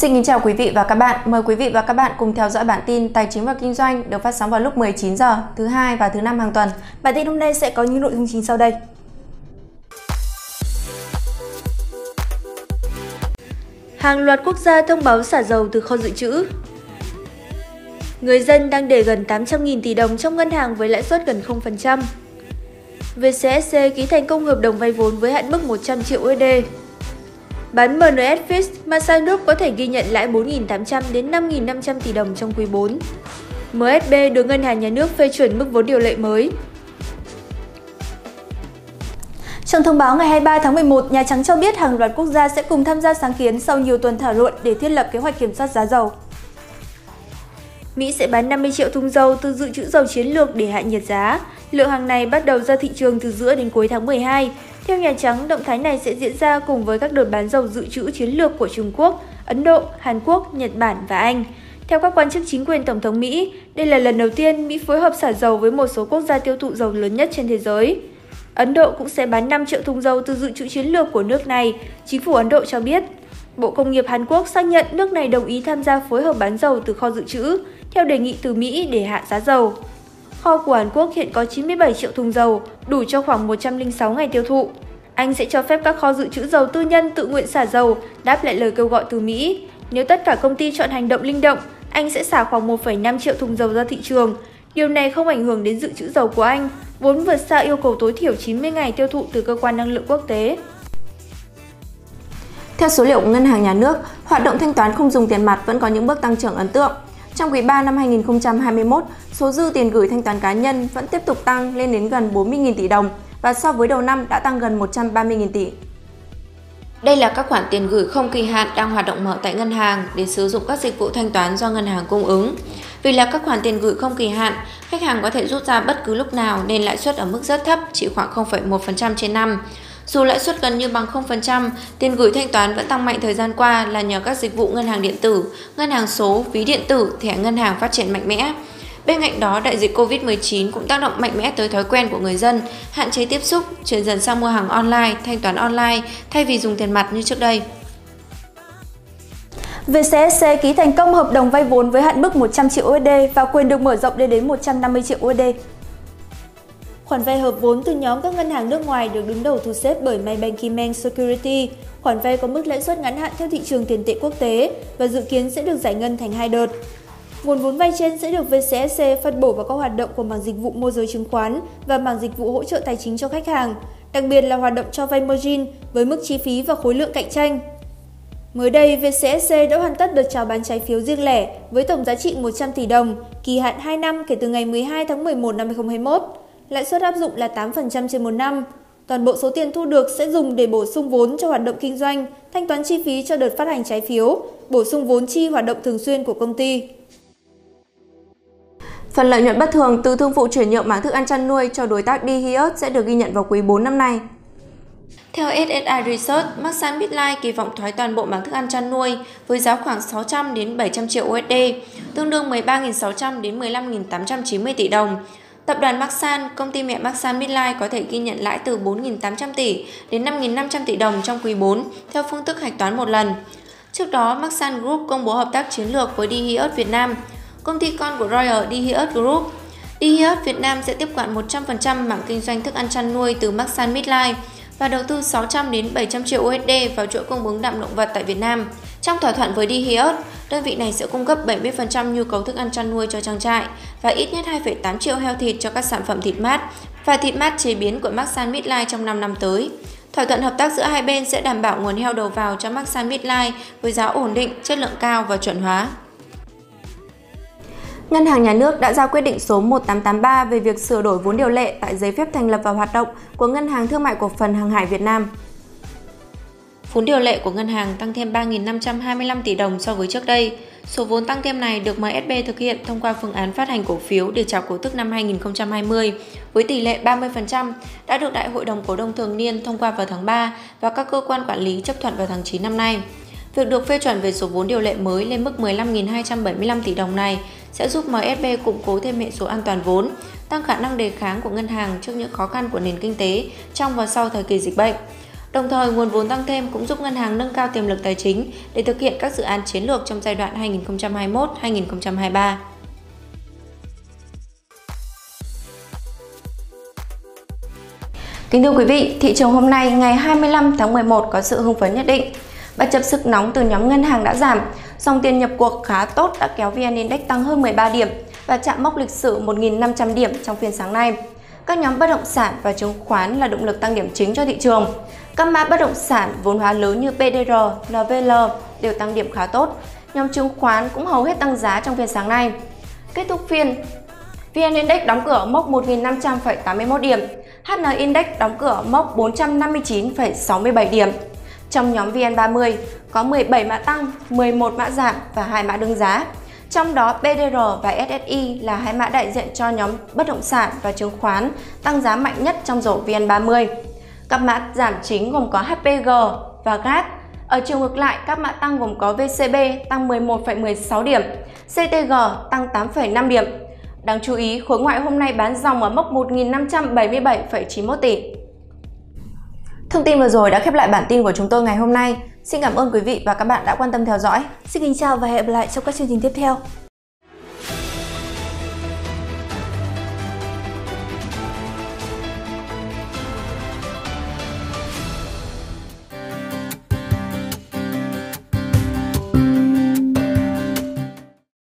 Xin kính chào quý vị và các bạn. Mời quý vị và các bạn cùng theo dõi bản tin Tài chính và Kinh doanh được phát sóng vào lúc 19 giờ thứ hai và thứ năm hàng tuần. Bản tin hôm nay sẽ có những nội dung chính sau đây. Hàng loạt quốc gia thông báo xả dầu từ kho dự trữ. Người dân đang để gần 800.000 tỷ đồng trong ngân hàng với lãi suất gần 0%. VCSC ký thành công hợp đồng vay vốn với hạn mức 100 triệu USD. Bán MNS Fix, Masan Group có thể ghi nhận lãi 4.800 đến 5.500 tỷ đồng trong quý 4. MSB được Ngân hàng Nhà nước phê chuẩn mức vốn điều lệ mới. Trong thông báo ngày 23 tháng 11, Nhà Trắng cho biết hàng loạt quốc gia sẽ cùng tham gia sáng kiến sau nhiều tuần thảo luận để thiết lập kế hoạch kiểm soát giá dầu. Mỹ sẽ bán 50 triệu thùng dầu từ dự trữ dầu chiến lược để hạ nhiệt giá. Lượng hàng này bắt đầu ra thị trường từ giữa đến cuối tháng 12. Theo Nhà Trắng, động thái này sẽ diễn ra cùng với các đợt bán dầu dự trữ chiến lược của Trung Quốc, Ấn Độ, Hàn Quốc, Nhật Bản và Anh. Theo các quan chức chính quyền Tổng thống Mỹ, đây là lần đầu tiên Mỹ phối hợp xả dầu với một số quốc gia tiêu thụ dầu lớn nhất trên thế giới. Ấn Độ cũng sẽ bán 5 triệu thùng dầu từ dự trữ chiến lược của nước này, chính phủ Ấn Độ cho biết. Bộ Công nghiệp Hàn Quốc xác nhận nước này đồng ý tham gia phối hợp bán dầu từ kho dự trữ, theo đề nghị từ Mỹ để hạ giá dầu. Kho của Hàn Quốc hiện có 97 triệu thùng dầu, đủ cho khoảng 106 ngày tiêu thụ. Anh sẽ cho phép các kho dự trữ dầu tư nhân tự nguyện xả dầu, đáp lại lời kêu gọi từ Mỹ. Nếu tất cả công ty chọn hành động linh động, anh sẽ xả khoảng 1,5 triệu thùng dầu ra thị trường. Điều này không ảnh hưởng đến dự trữ dầu của anh, vốn vượt xa yêu cầu tối thiểu 90 ngày tiêu thụ từ cơ quan năng lượng quốc tế. Theo số liệu của Ngân hàng Nhà nước, hoạt động thanh toán không dùng tiền mặt vẫn có những bước tăng trưởng ấn tượng. Trong quý 3 năm 2021, số dư tiền gửi thanh toán cá nhân vẫn tiếp tục tăng lên đến gần 40.000 tỷ đồng và so với đầu năm đã tăng gần 130.000 tỷ. Đây là các khoản tiền gửi không kỳ hạn đang hoạt động mở tại ngân hàng để sử dụng các dịch vụ thanh toán do ngân hàng cung ứng. Vì là các khoản tiền gửi không kỳ hạn, khách hàng có thể rút ra bất cứ lúc nào nên lãi suất ở mức rất thấp, chỉ khoảng 0,1% trên năm. Dù lãi suất gần như bằng 0%, tiền gửi thanh toán vẫn tăng mạnh thời gian qua là nhờ các dịch vụ ngân hàng điện tử, ngân hàng số, ví điện tử, thẻ ngân hàng phát triển mạnh mẽ. Bên cạnh đó, đại dịch Covid-19 cũng tác động mạnh mẽ tới thói quen của người dân, hạn chế tiếp xúc, chuyển dần sang mua hàng online, thanh toán online thay vì dùng tiền mặt như trước đây. VCSC ký thành công hợp đồng vay vốn với hạn mức 100 triệu USD và quyền được mở rộng lên đến 150 triệu USD. Khoản vay hợp vốn từ nhóm các ngân hàng nước ngoài được đứng đầu thu xếp bởi Maybank Security. Khoản vay có mức lãi suất ngắn hạn theo thị trường tiền tệ quốc tế và dự kiến sẽ được giải ngân thành hai đợt. Nguồn vốn vay trên sẽ được VCSC phân bổ vào các hoạt động của mảng dịch vụ môi giới chứng khoán và mảng dịch vụ hỗ trợ tài chính cho khách hàng, đặc biệt là hoạt động cho vay margin với mức chi phí và khối lượng cạnh tranh. Mới đây, VCSC đã hoàn tất đợt chào bán trái phiếu riêng lẻ với tổng giá trị 100 tỷ đồng, kỳ hạn 2 năm kể từ ngày 12 tháng 11 năm 2021. Lãi suất áp dụng là 8% trên một năm. Toàn bộ số tiền thu được sẽ dùng để bổ sung vốn cho hoạt động kinh doanh, thanh toán chi phí cho đợt phát hành trái phiếu, bổ sung vốn chi hoạt động thường xuyên của công ty. Phần lợi nhuận bất thường từ thương vụ chuyển nhượng mảng thức ăn chăn nuôi cho đối tác Dihiot sẽ được ghi nhận vào quý 4 năm nay. Theo SSI Research, Masan Midline kỳ vọng thoái toàn bộ mảng thức ăn chăn nuôi với giá khoảng 600 đến 700 triệu USD, tương đương 13.600 đến 15.890 tỷ đồng. Tập đoàn Maxan, công ty mẹ Maxan Midline có thể ghi nhận lãi từ 4.800 tỷ đến 5.500 tỷ đồng trong quý 4 theo phương thức hạch toán một lần. Trước đó, Maxan Group công bố hợp tác chiến lược với Dihiot Việt Nam công ty con của Royal Dihiot Group. Dihiot Việt Nam sẽ tiếp quản 100% mảng kinh doanh thức ăn chăn nuôi từ Maxan Midlife và đầu tư 600 đến 700 triệu USD vào chuỗi cung ứng đạm động vật tại Việt Nam. Trong thỏa thuận với Dihios, đơn vị này sẽ cung cấp 70% nhu cầu thức ăn chăn nuôi cho trang trại và ít nhất 2,8 triệu heo thịt cho các sản phẩm thịt mát và thịt mát chế biến của Maxan Midline trong 5 năm tới. Thỏa thuận hợp tác giữa hai bên sẽ đảm bảo nguồn heo đầu vào cho Maxan Midline với giá ổn định, chất lượng cao và chuẩn hóa. Ngân hàng Nhà nước đã ra quyết định số 1883 về việc sửa đổi vốn điều lệ tại giấy phép thành lập và hoạt động của Ngân hàng Thương mại Cổ phần Hàng hải Việt Nam. Vốn điều lệ của ngân hàng tăng thêm 3.525 tỷ đồng so với trước đây. Số vốn tăng thêm này được MSB thực hiện thông qua phương án phát hành cổ phiếu để chào cổ tức năm 2020 với tỷ lệ 30% đã được Đại hội đồng cổ đông thường niên thông qua vào tháng 3 và các cơ quan quản lý chấp thuận vào tháng 9 năm nay. Việc được phê chuẩn về số vốn điều lệ mới lên mức 15.275 tỷ đồng này sẽ giúp MSB củng cố thêm hệ số an toàn vốn, tăng khả năng đề kháng của ngân hàng trước những khó khăn của nền kinh tế trong và sau thời kỳ dịch bệnh. Đồng thời, nguồn vốn tăng thêm cũng giúp ngân hàng nâng cao tiềm lực tài chính để thực hiện các dự án chiến lược trong giai đoạn 2021-2023. Kính thưa quý vị, thị trường hôm nay ngày 25 tháng 11 có sự hưng phấn nhất định. Bất chấp sức nóng từ nhóm ngân hàng đã giảm, dòng tiền nhập cuộc khá tốt đã kéo VN Index tăng hơn 13 điểm và chạm mốc lịch sử 1.500 điểm trong phiên sáng nay. Các nhóm bất động sản và chứng khoán là động lực tăng điểm chính cho thị trường. Các mã bất động sản vốn hóa lớn như PDR, NVL đều tăng điểm khá tốt. Nhóm chứng khoán cũng hầu hết tăng giá trong phiên sáng nay. Kết thúc phiên, VN Index đóng cửa ở mốc 1.500,81 điểm, HN Index đóng cửa ở mốc 459,67 điểm. Trong nhóm VN30 có 17 mã tăng, 11 mã giảm và 2 mã đứng giá. Trong đó BDR và SSI là hai mã đại diện cho nhóm bất động sản và chứng khoán tăng giá mạnh nhất trong rổ VN30. Các mã giảm chính gồm có HPG và GAT. Ở chiều ngược lại, các mã tăng gồm có VCB tăng 11,16 điểm, CTG tăng 8,5 điểm. Đáng chú ý, khối ngoại hôm nay bán dòng ở mốc 1.577,91 tỷ. Thông tin vừa rồi đã khép lại bản tin của chúng tôi ngày hôm nay. Xin cảm ơn quý vị và các bạn đã quan tâm theo dõi. Xin kính chào và hẹn gặp lại trong các chương trình tiếp theo.